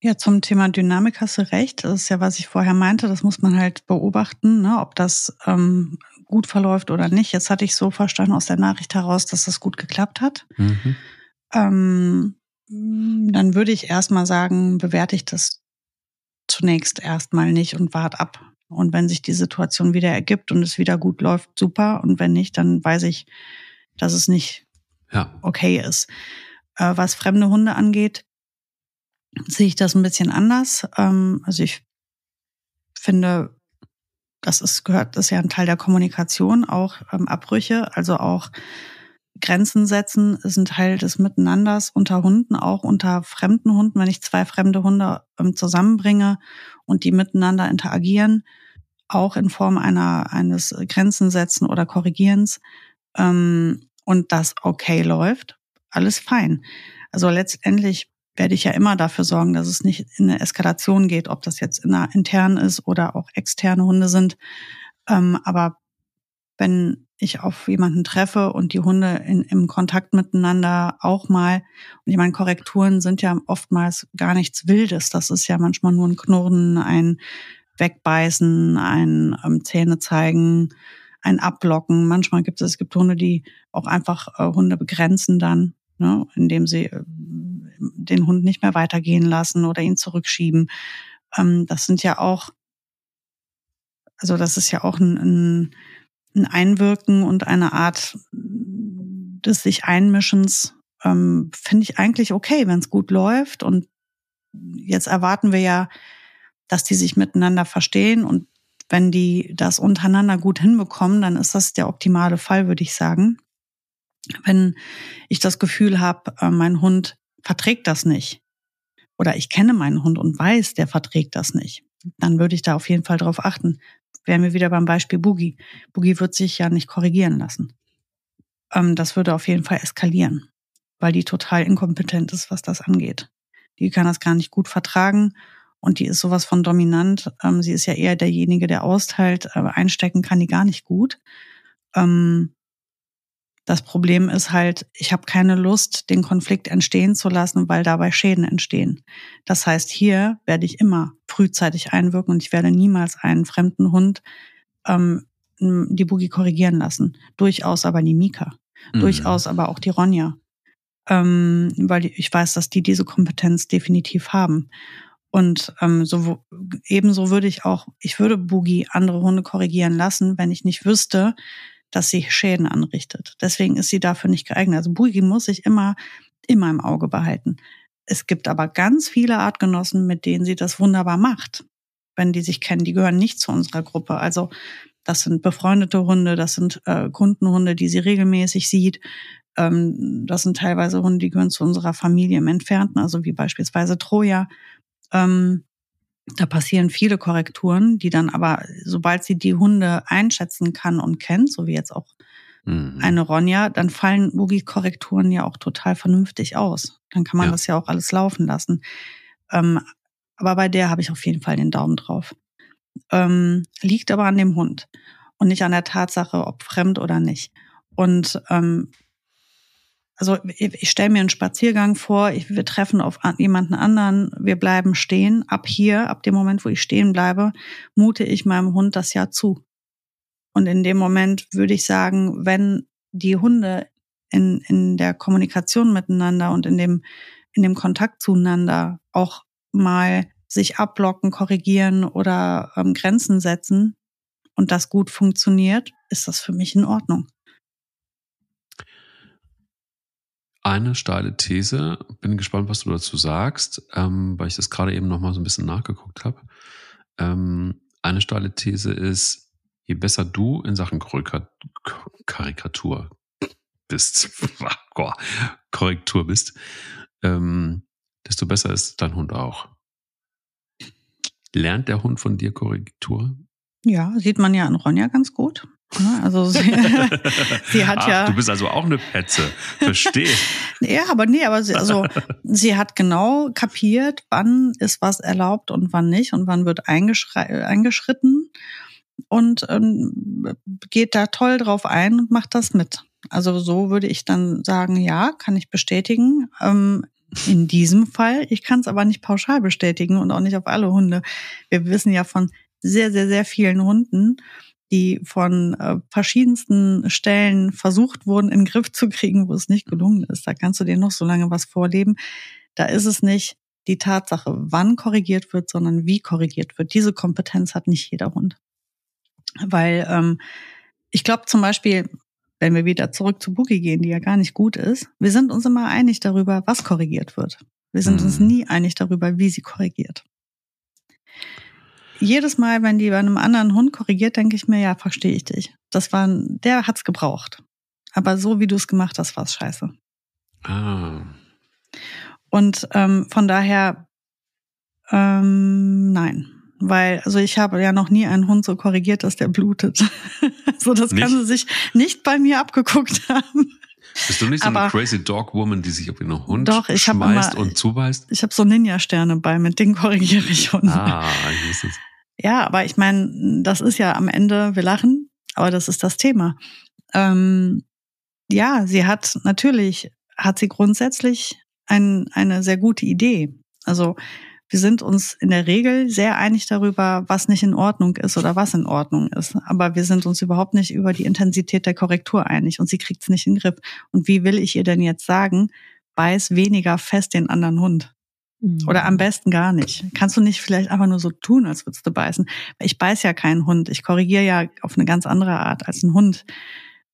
Ja, zum Thema Dynamik hast du recht. Das ist ja, was ich vorher meinte. Das muss man halt beobachten, ne, ob das ähm, gut verläuft oder nicht. Jetzt hatte ich so verstanden aus der Nachricht heraus, dass das gut geklappt hat. Mhm. Ähm, dann würde ich erstmal sagen, bewerte ich das zunächst erstmal nicht und warte ab. Und wenn sich die Situation wieder ergibt und es wieder gut läuft, super. Und wenn nicht, dann weiß ich, dass es nicht ja. okay ist. Äh, was fremde Hunde angeht, sehe ich das ein bisschen anders. Ähm, also ich finde, das ist gehört, ist ja ein Teil der Kommunikation, auch ähm, Abbrüche, also auch Grenzen setzen ist ein Teil des Miteinanders unter Hunden, auch unter fremden Hunden. Wenn ich zwei fremde Hunde ähm, zusammenbringe und die miteinander interagieren, auch in Form einer eines Grenzen setzen oder Korrigierens ähm, und das okay läuft, alles fein. Also letztendlich werde ich ja immer dafür sorgen, dass es nicht in eine Eskalation geht, ob das jetzt intern ist oder auch externe Hunde sind. Ähm, aber wenn ich auf jemanden treffe und die Hunde in, im Kontakt miteinander auch mal, und ich meine, Korrekturen sind ja oftmals gar nichts Wildes. Das ist ja manchmal nur ein Knurren, ein Wegbeißen, ein ähm, Zähne zeigen, ein Ablocken. Manchmal gibt es, es gibt Hunde, die auch einfach äh, Hunde begrenzen dann, ne, indem sie äh, den Hund nicht mehr weitergehen lassen oder ihn zurückschieben. Ähm, das sind ja auch, also das ist ja auch ein, ein, ein Einwirken und eine Art des sich Einmischens, ähm, finde ich eigentlich okay, wenn es gut läuft. Und jetzt erwarten wir ja, dass die sich miteinander verstehen und wenn die das untereinander gut hinbekommen, dann ist das der optimale Fall, würde ich sagen. Wenn ich das Gefühl habe, äh, mein Hund verträgt das nicht oder ich kenne meinen Hund und weiß, der verträgt das nicht, dann würde ich da auf jeden Fall drauf achten. Wären wir wieder beim Beispiel Boogie. Boogie wird sich ja nicht korrigieren lassen. Ähm, das würde auf jeden Fall eskalieren, weil die total inkompetent ist, was das angeht. Die kann das gar nicht gut vertragen und die ist sowas von dominant. Ähm, sie ist ja eher derjenige, der austeilt, aber einstecken kann die gar nicht gut. Ähm, das Problem ist halt, ich habe keine Lust, den Konflikt entstehen zu lassen, weil dabei Schäden entstehen. Das heißt, hier werde ich immer frühzeitig einwirken und ich werde niemals einen fremden Hund ähm, die Boogie korrigieren lassen. Durchaus aber die Mika. Mhm. Durchaus aber auch die Ronja. Ähm, weil ich weiß, dass die diese Kompetenz definitiv haben. Und ähm, so ebenso würde ich auch, ich würde Boogie andere Hunde korrigieren lassen, wenn ich nicht wüsste, dass sie Schäden anrichtet. Deswegen ist sie dafür nicht geeignet. Also Boogie muss sich immer, immer im Auge behalten. Es gibt aber ganz viele Artgenossen, mit denen sie das wunderbar macht, wenn die sich kennen. Die gehören nicht zu unserer Gruppe. Also das sind befreundete Hunde, das sind äh, Kundenhunde, die sie regelmäßig sieht. Ähm, das sind teilweise Hunde, die gehören zu unserer Familie im Entfernten, also wie beispielsweise Troja. Ähm, da passieren viele Korrekturen, die dann aber, sobald sie die Hunde einschätzen kann und kennt, so wie jetzt auch mhm. eine Ronja, dann fallen Boogie-Korrekturen ja auch total vernünftig aus. Dann kann man ja. das ja auch alles laufen lassen. Ähm, aber bei der habe ich auf jeden Fall den Daumen drauf. Ähm, liegt aber an dem Hund und nicht an der Tatsache, ob fremd oder nicht. Und ähm, also ich, ich stelle mir einen Spaziergang vor, ich, wir treffen auf jemanden anderen, wir bleiben stehen. Ab hier, ab dem Moment, wo ich stehen bleibe, mute ich meinem Hund das ja zu. Und in dem Moment würde ich sagen, wenn die Hunde in, in der Kommunikation miteinander und in dem, in dem Kontakt zueinander auch mal sich abblocken, korrigieren oder ähm, Grenzen setzen und das gut funktioniert, ist das für mich in Ordnung. Eine steile These. Bin gespannt, was du dazu sagst, ähm, weil ich das gerade eben noch mal so ein bisschen nachgeguckt habe. Ähm, eine steile These ist, je besser du in Sachen Karikatur bist, Korrektur bist, ähm, desto besser ist dein Hund auch. Lernt der Hund von dir Korrektur? Ja, sieht man ja an Ronja ganz gut. Ne? Also sie, sie hat Ach, ja. Du bist also auch eine Petze. Verstehe. ja, aber nee, aber sie, also sie hat genau kapiert, wann ist was erlaubt und wann nicht und wann wird eingeschritten und ähm, geht da toll drauf ein und macht das mit. Also so würde ich dann sagen, ja, kann ich bestätigen. Ähm, in diesem Fall. Ich kann es aber nicht pauschal bestätigen und auch nicht auf alle Hunde. Wir wissen ja von sehr, sehr, sehr vielen Hunden, die von äh, verschiedensten Stellen versucht wurden, in den Griff zu kriegen, wo es nicht gelungen ist. Da kannst du dir noch so lange was vorleben. Da ist es nicht die Tatsache, wann korrigiert wird, sondern wie korrigiert wird. Diese Kompetenz hat nicht jeder Hund. Weil ähm, ich glaube zum Beispiel, wenn wir wieder zurück zu Boogie gehen, die ja gar nicht gut ist, wir sind uns immer einig darüber, was korrigiert wird. Wir sind mhm. uns nie einig darüber, wie sie korrigiert. Jedes Mal, wenn die bei einem anderen Hund korrigiert, denke ich mir, ja, verstehe ich dich. Das war, der hat's gebraucht. Aber so wie du es gemacht hast, war es scheiße. Ah. Und ähm, von daher, ähm, nein. Weil, also ich habe ja noch nie einen Hund so korrigiert, dass der blutet. so, das nicht? kann sie sich nicht bei mir abgeguckt haben. Bist du nicht so Aber eine crazy Dog Woman, die sich auf ihren Hund doch, ich schmeißt immer, und zubeißt? Ich habe so Ninja-Sterne bei, mit denen korrigiere ich Hunde. Ah, ich wusste es. Ja, aber ich meine, das ist ja am Ende, wir lachen, aber das ist das Thema. Ähm, ja, sie hat natürlich, hat sie grundsätzlich ein, eine sehr gute Idee. Also wir sind uns in der Regel sehr einig darüber, was nicht in Ordnung ist oder was in Ordnung ist. Aber wir sind uns überhaupt nicht über die Intensität der Korrektur einig und sie kriegt es nicht in den Griff. Und wie will ich ihr denn jetzt sagen, beiß weniger fest den anderen Hund? Mhm. Oder am besten gar nicht. Kannst du nicht vielleicht einfach nur so tun, als würdest du beißen? Ich beiß ja keinen Hund. Ich korrigiere ja auf eine ganz andere Art als ein Hund.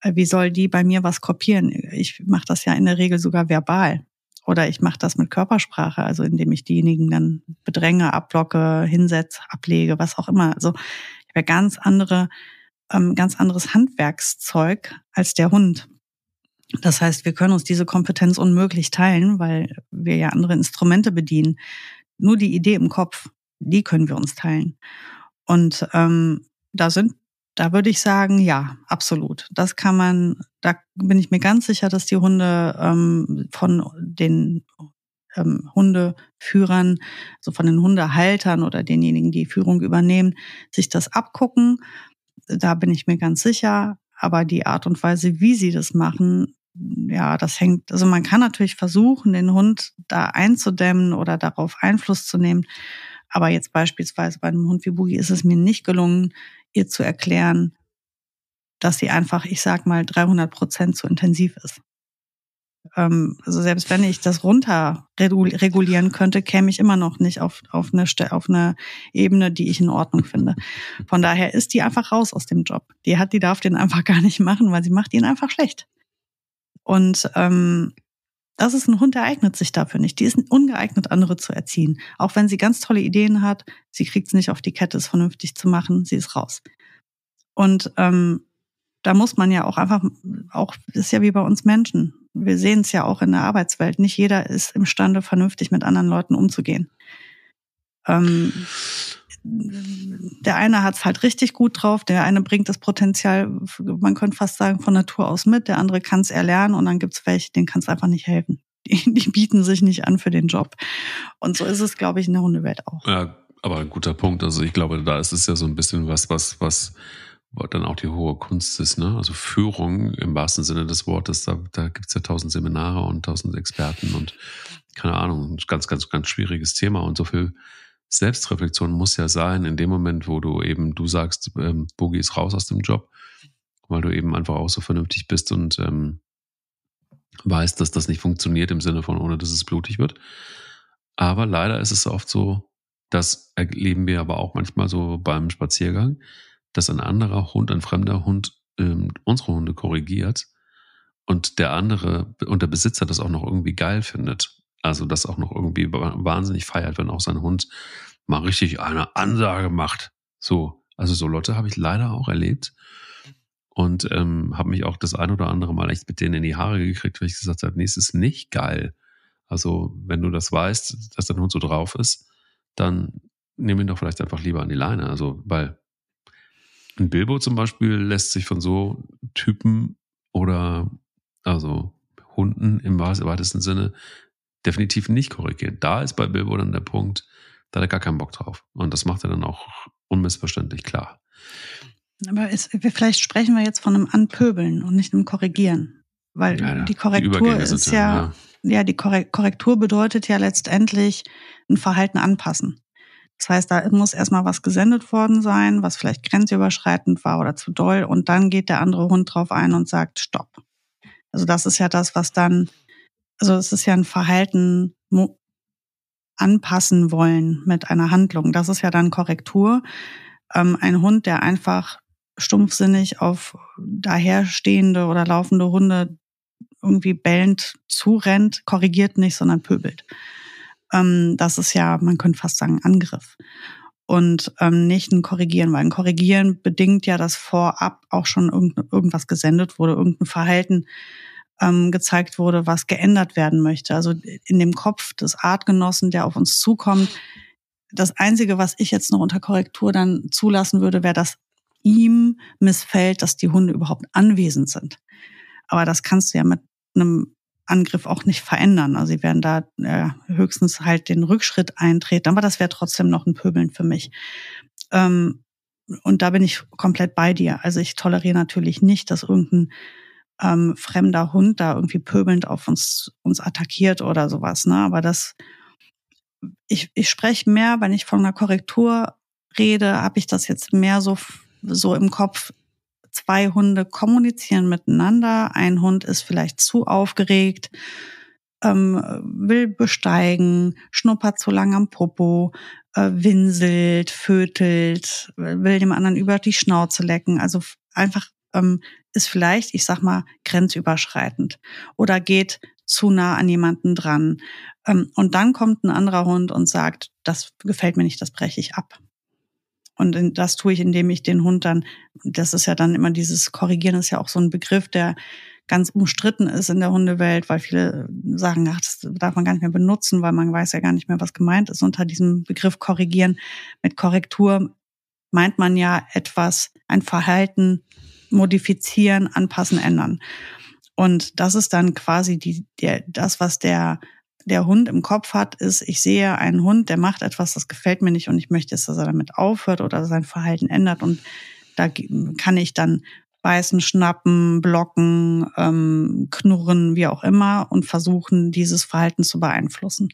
Äh, wie soll die bei mir was kopieren? Ich mache das ja in der Regel sogar verbal. Oder ich mache das mit Körpersprache, also indem ich diejenigen dann bedränge, abblocke, hinsetze, ablege, was auch immer. Also ich habe ganz andere, ähm, ganz anderes Handwerkszeug als der Hund. Das heißt, wir können uns diese Kompetenz unmöglich teilen, weil wir ja andere Instrumente bedienen. Nur die Idee im Kopf, die können wir uns teilen. Und ähm, da sind da würde ich sagen, ja, absolut. Das kann man, da bin ich mir ganz sicher, dass die Hunde ähm, von den ähm, Hundeführern, so von den Hundehaltern oder denjenigen, die Führung übernehmen, sich das abgucken. Da bin ich mir ganz sicher. Aber die Art und Weise, wie sie das machen, ja, das hängt, also man kann natürlich versuchen, den Hund da einzudämmen oder darauf Einfluss zu nehmen. Aber jetzt beispielsweise bei einem Hund wie Boogie ist es mir nicht gelungen, ihr zu erklären, dass sie einfach, ich sag mal, 300 Prozent zu intensiv ist. Ähm, also selbst wenn ich das runter regulieren könnte, käme ich immer noch nicht auf, auf, eine, auf eine Ebene, die ich in Ordnung finde. Von daher ist die einfach raus aus dem Job. Die hat, die darf den einfach gar nicht machen, weil sie macht ihn einfach schlecht. Und ähm, das ist ein Hund, der eignet sich dafür nicht. Die ist ungeeignet, andere zu erziehen. Auch wenn sie ganz tolle Ideen hat, sie kriegt es nicht auf die Kette, es vernünftig zu machen, sie ist raus. Und ähm, da muss man ja auch einfach, auch ist ja wie bei uns Menschen. Wir sehen es ja auch in der Arbeitswelt. Nicht jeder ist imstande, vernünftig mit anderen Leuten umzugehen. Ähm, der eine hat es halt richtig gut drauf, der eine bringt das Potenzial, man könnte fast sagen, von Natur aus mit, der andere kann es erlernen und dann gibt es welche, denen kann es einfach nicht helfen. Die, bieten sich nicht an für den Job. Und so ist es, glaube ich, in der Hundewelt auch. Ja, aber ein guter Punkt. Also ich glaube, da ist es ja so ein bisschen was, was, was dann auch die hohe Kunst ist, ne? Also Führung im wahrsten Sinne des Wortes, da, da gibt es ja tausend Seminare und tausend Experten und keine Ahnung, ganz, ganz, ganz schwieriges Thema und so viel Selbstreflexion muss ja sein, in dem Moment, wo du eben, du sagst, ähm, Boogie ist raus aus dem Job, weil du eben einfach auch so vernünftig bist und ähm, weißt, dass das nicht funktioniert im Sinne von, ohne dass es blutig wird. Aber leider ist es oft so, das erleben wir aber auch manchmal so beim Spaziergang, dass ein anderer Hund, ein fremder Hund ähm, unsere Hunde korrigiert und der andere und der Besitzer das auch noch irgendwie geil findet. Also das auch noch irgendwie wahnsinnig feiert, wenn auch sein Hund mal richtig eine Ansage macht. So, also so Leute habe ich leider auch erlebt und ähm, habe mich auch das ein oder andere Mal echt mit denen in die Haare gekriegt, weil ich gesagt habe, nee, es ist nicht geil. Also wenn du das weißt, dass dein Hund so drauf ist, dann nimm ihn doch vielleicht einfach lieber an die Leine. Also weil ein Bilbo zum Beispiel lässt sich von so Typen oder also Hunden im weitesten Sinne definitiv nicht korrigieren. Da ist bei Bilbo dann der Punkt, da hat er gar keinen Bock drauf. Und das macht er dann auch unmissverständlich klar. Aber ist, vielleicht sprechen wir jetzt von einem Anpöbeln und nicht einem Korrigieren. Weil ja, die Korrektur die ist ja, ja, ja, die Korrektur bedeutet ja letztendlich ein Verhalten anpassen. Das heißt, da muss erstmal was gesendet worden sein, was vielleicht grenzüberschreitend war oder zu doll. Und dann geht der andere Hund drauf ein und sagt, stopp. Also das ist ja das, was dann also es ist ja ein Verhalten anpassen wollen mit einer Handlung. Das ist ja dann Korrektur. Ähm, ein Hund, der einfach stumpfsinnig auf daherstehende oder laufende Hunde irgendwie bellend zurennt, korrigiert nicht, sondern pöbelt. Ähm, das ist ja, man könnte fast sagen, Angriff. und ähm, nicht ein Korrigieren, weil ein Korrigieren bedingt ja, dass vorab auch schon irgend, irgendwas gesendet wurde, irgendein Verhalten ähm, gezeigt wurde, was geändert werden möchte. Also in dem Kopf des Artgenossen, der auf uns zukommt, das Einzige, was ich jetzt noch unter Korrektur dann zulassen würde, wäre, dass ihm missfällt, dass die Hunde überhaupt anwesend sind. Aber das kannst du ja mit einem Angriff auch nicht verändern. Also sie werden da äh, höchstens halt den Rückschritt eintreten, aber das wäre trotzdem noch ein Pöbeln für mich. Ähm, und da bin ich komplett bei dir. Also ich toleriere natürlich nicht, dass irgendein ähm, fremder Hund da irgendwie pöbelnd auf uns, uns attackiert oder sowas. Ne? Aber das, ich, ich spreche mehr, wenn ich von einer Korrektur rede, habe ich das jetzt mehr so, so im Kopf, zwei Hunde kommunizieren miteinander. Ein Hund ist vielleicht zu aufgeregt, ähm, will besteigen, schnuppert zu lang am Popo, äh, winselt, fötelt, will dem anderen über die Schnauze lecken. Also einfach ähm, ist vielleicht, ich sag mal, grenzüberschreitend oder geht zu nah an jemanden dran. Ähm, und dann kommt ein anderer Hund und sagt, das gefällt mir nicht, das breche ich ab. Und das tue ich, indem ich den Hund dann, das ist ja dann immer dieses Korrigieren, ist ja auch so ein Begriff, der ganz umstritten ist in der Hundewelt, weil viele sagen, ach, das darf man gar nicht mehr benutzen, weil man weiß ja gar nicht mehr, was gemeint ist unter diesem Begriff Korrigieren. Mit Korrektur meint man ja etwas, ein Verhalten modifizieren, anpassen, ändern. Und das ist dann quasi die, der, das, was der der Hund im Kopf hat, ist, ich sehe einen Hund, der macht etwas, das gefällt mir nicht und ich möchte, dass er damit aufhört oder sein Verhalten ändert. Und da kann ich dann beißen, schnappen, blocken, ähm, knurren, wie auch immer und versuchen, dieses Verhalten zu beeinflussen.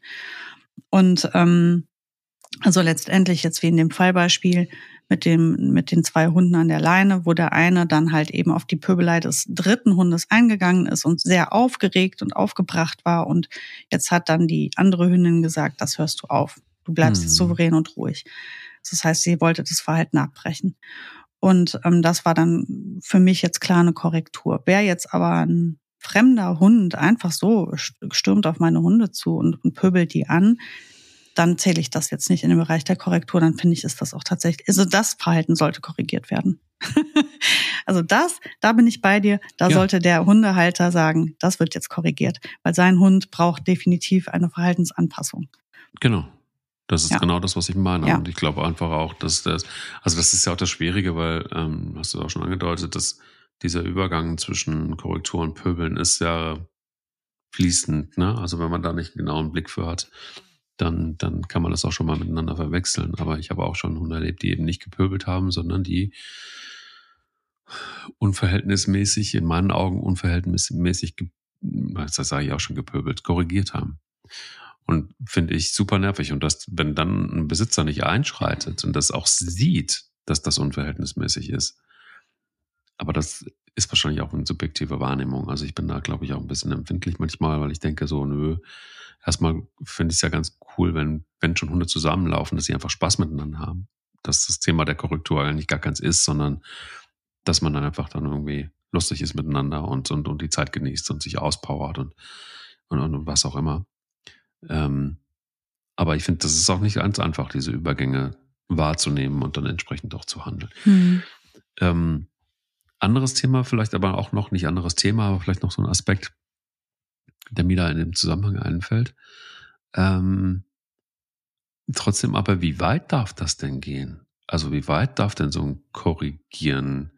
Und ähm, also letztendlich jetzt wie in dem Fallbeispiel mit dem, mit den zwei Hunden an der Leine, wo der eine dann halt eben auf die Pöbelei des dritten Hundes eingegangen ist und sehr aufgeregt und aufgebracht war. Und jetzt hat dann die andere Hündin gesagt, das hörst du auf. Du bleibst hm. jetzt souverän und ruhig. Das heißt, sie wollte das Verhalten abbrechen. Und ähm, das war dann für mich jetzt klar eine Korrektur. Wer jetzt aber ein fremder Hund einfach so stürmt auf meine Hunde zu und, und pöbelt die an, dann zähle ich das jetzt nicht in den Bereich der Korrektur, dann finde ich, ist das auch tatsächlich, also das Verhalten sollte korrigiert werden. also das, da bin ich bei dir, da ja. sollte der Hundehalter sagen, das wird jetzt korrigiert, weil sein Hund braucht definitiv eine Verhaltensanpassung. Genau. Das ist ja. genau das, was ich meine. Ja. Und ich glaube einfach auch, dass das, also das ist ja auch das Schwierige, weil, ähm, hast du auch schon angedeutet, dass dieser Übergang zwischen Korrektur und Pöbeln ist ja fließend, ne? Also wenn man da nicht einen Blick für hat, dann, dann kann man das auch schon mal miteinander verwechseln. Aber ich habe auch schon Hunde erlebt, die eben nicht gepöbelt haben, sondern die unverhältnismäßig, in meinen Augen unverhältnismäßig, das sage ich auch schon gepöbelt, korrigiert haben. Und finde ich super nervig. Und das, wenn dann ein Besitzer nicht einschreitet und das auch sieht, dass das unverhältnismäßig ist. Aber das ist wahrscheinlich auch eine subjektive Wahrnehmung. Also ich bin da, glaube ich, auch ein bisschen empfindlich manchmal, weil ich denke so, nö, erstmal finde ich es ja ganz cool, wenn, wenn schon Hunde zusammenlaufen, dass sie einfach Spaß miteinander haben. Dass das Thema der Korrektur eigentlich gar keins ist, sondern dass man dann einfach dann irgendwie lustig ist miteinander und, und, und die Zeit genießt und sich auspowert und, und, und was auch immer. Ähm, aber ich finde, das ist auch nicht ganz einfach, diese Übergänge wahrzunehmen und dann entsprechend auch zu handeln. Mhm. Ähm, anderes Thema, vielleicht aber auch noch nicht anderes Thema, aber vielleicht noch so ein Aspekt, der mir da in dem Zusammenhang einfällt. Ähm, trotzdem aber, wie weit darf das denn gehen? Also wie weit darf denn so ein Korrigieren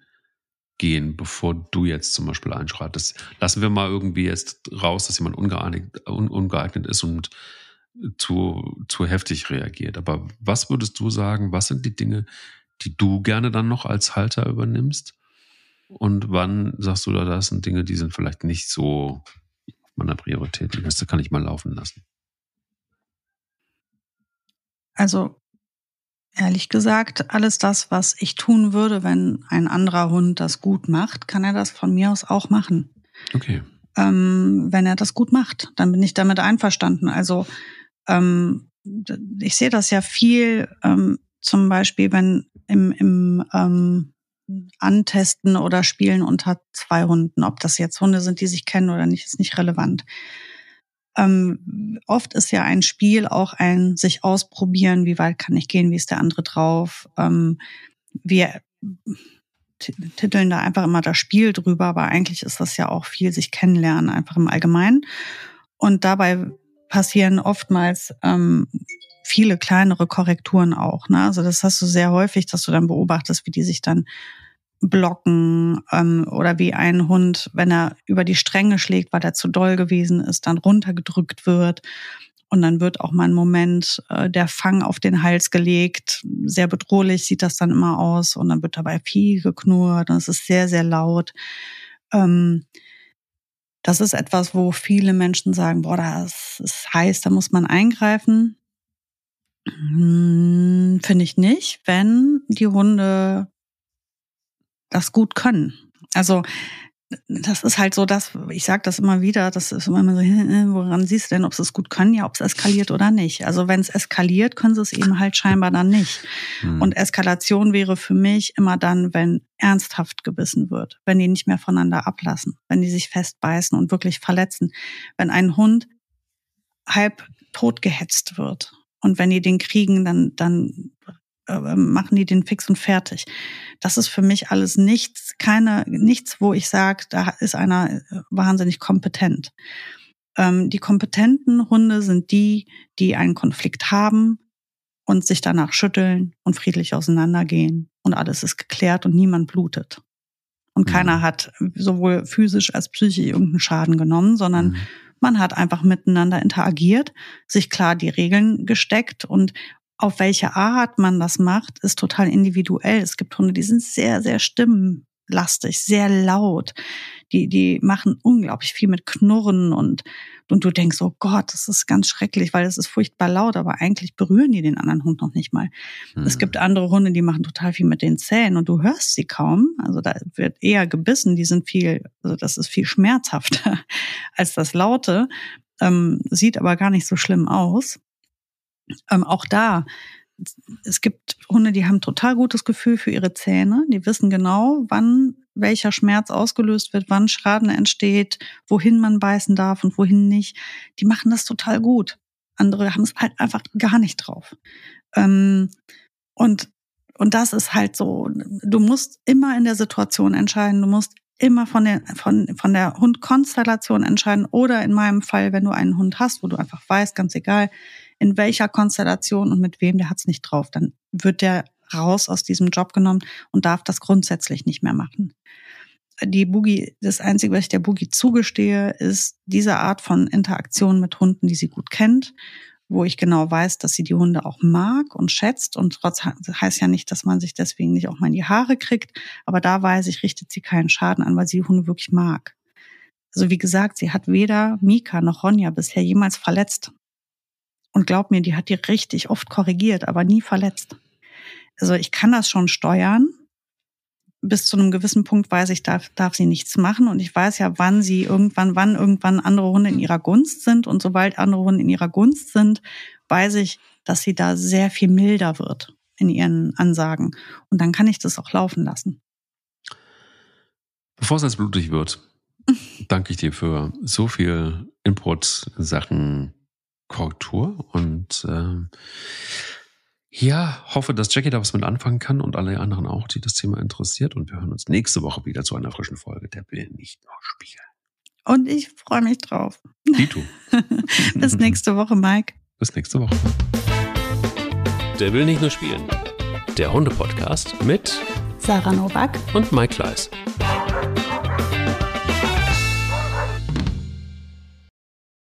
gehen, bevor du jetzt zum Beispiel einschreitest? Lassen wir mal irgendwie jetzt raus, dass jemand ungeeignet, un, ungeeignet ist und zu, zu heftig reagiert. Aber was würdest du sagen, was sind die Dinge, die du gerne dann noch als Halter übernimmst? Und wann sagst du, da sind Dinge, die sind vielleicht nicht so meiner Prioritätenliste, kann ich mal laufen lassen. Also ehrlich gesagt, alles das, was ich tun würde, wenn ein anderer Hund das gut macht, kann er das von mir aus auch machen. Okay. Ähm, wenn er das gut macht, dann bin ich damit einverstanden. Also ähm, ich sehe das ja viel, ähm, zum Beispiel, wenn im, im ähm, antesten oder spielen unter zwei Hunden. Ob das jetzt Hunde sind, die sich kennen oder nicht, ist nicht relevant. Ähm, oft ist ja ein Spiel auch ein sich ausprobieren, wie weit kann ich gehen, wie ist der andere drauf. Ähm, wir titeln da einfach immer das Spiel drüber, aber eigentlich ist das ja auch viel sich kennenlernen, einfach im Allgemeinen. Und dabei passieren oftmals ähm, viele kleinere Korrekturen auch. Ne? Also das hast du sehr häufig, dass du dann beobachtest, wie die sich dann blocken ähm, oder wie ein Hund, wenn er über die Stränge schlägt, weil er zu doll gewesen ist, dann runtergedrückt wird. Und dann wird auch mal ein Moment äh, der Fang auf den Hals gelegt. Sehr bedrohlich sieht das dann immer aus. Und dann wird dabei viel geknurrt und es ist sehr, sehr laut. Ähm, das ist etwas, wo viele Menschen sagen, boah, das ist heiß, da muss man eingreifen. Hm, Finde ich nicht, wenn die Hunde das gut können. Also das ist halt so, dass ich sage das immer wieder, das ist immer so, woran siehst du denn, ob sie es gut können? Ja, ob es eskaliert oder nicht. Also wenn es eskaliert, können sie es eben halt scheinbar dann nicht. Mhm. Und Eskalation wäre für mich immer dann, wenn ernsthaft gebissen wird, wenn die nicht mehr voneinander ablassen, wenn die sich festbeißen und wirklich verletzen, wenn ein Hund halb tot gehetzt wird und wenn die den kriegen, dann dann äh, machen die den fix und fertig. Das ist für mich alles nichts, keine, nichts, wo ich sage, da ist einer äh, wahnsinnig kompetent. Ähm, die kompetenten Hunde sind die, die einen Konflikt haben und sich danach schütteln und friedlich auseinandergehen und alles ist geklärt und niemand blutet. Und mhm. keiner hat sowohl physisch als psychisch irgendeinen Schaden genommen, sondern mhm. Man hat einfach miteinander interagiert, sich klar die Regeln gesteckt und auf welche Art man das macht, ist total individuell. Es gibt Hunde, die sind sehr, sehr stimmenlastig, sehr laut. Die, die machen unglaublich viel mit Knurren und, und du denkst, oh Gott, das ist ganz schrecklich, weil es ist furchtbar laut, aber eigentlich berühren die den anderen Hund noch nicht mal. Mhm. Es gibt andere Hunde, die machen total viel mit den Zähnen und du hörst sie kaum. Also da wird eher gebissen, die sind viel, also das ist viel schmerzhafter als das Laute, ähm, sieht aber gar nicht so schlimm aus. Ähm, auch da, es gibt Hunde, die haben total gutes Gefühl für ihre Zähne. Die wissen genau, wann welcher Schmerz ausgelöst wird, wann Schaden entsteht, wohin man beißen darf und wohin nicht. Die machen das total gut. Andere haben es halt einfach gar nicht drauf. Ähm, und, und das ist halt so, du musst immer in der Situation entscheiden, du musst immer von der, von, von der Hundkonstellation entscheiden oder in meinem Fall, wenn du einen Hund hast, wo du einfach weißt, ganz egal, in welcher Konstellation und mit wem, der hat's nicht drauf. Dann wird der raus aus diesem Job genommen und darf das grundsätzlich nicht mehr machen. Die Boogie, das Einzige, was ich der Boogie zugestehe, ist diese Art von Interaktion mit Hunden, die sie gut kennt, wo ich genau weiß, dass sie die Hunde auch mag und schätzt und trotz heißt ja nicht, dass man sich deswegen nicht auch mal in die Haare kriegt, aber da weiß ich, richtet sie keinen Schaden an, weil sie die Hunde wirklich mag. Also wie gesagt, sie hat weder Mika noch Ronja bisher jemals verletzt. Und glaub mir, die hat die richtig oft korrigiert, aber nie verletzt. Also ich kann das schon steuern. Bis zu einem gewissen Punkt weiß ich, darf, darf sie nichts machen. Und ich weiß ja, wann sie irgendwann, wann irgendwann andere Hunde in ihrer Gunst sind. Und sobald andere Hunde in ihrer Gunst sind, weiß ich, dass sie da sehr viel milder wird in ihren Ansagen. Und dann kann ich das auch laufen lassen. Bevor es jetzt blutig wird, danke ich dir für so viel Input in Sachen Korrektur und äh, ja, hoffe, dass Jackie da was mit anfangen kann und alle anderen auch, die das Thema interessiert. Und wir hören uns nächste Woche wieder zu einer frischen Folge Der will nicht nur spielen. Und ich freue mich drauf. Dito. Bis nächste Woche, Mike. Bis nächste Woche. Der will nicht nur spielen. Der Hunde-Podcast mit Sarah Novak und Mike Kleiss.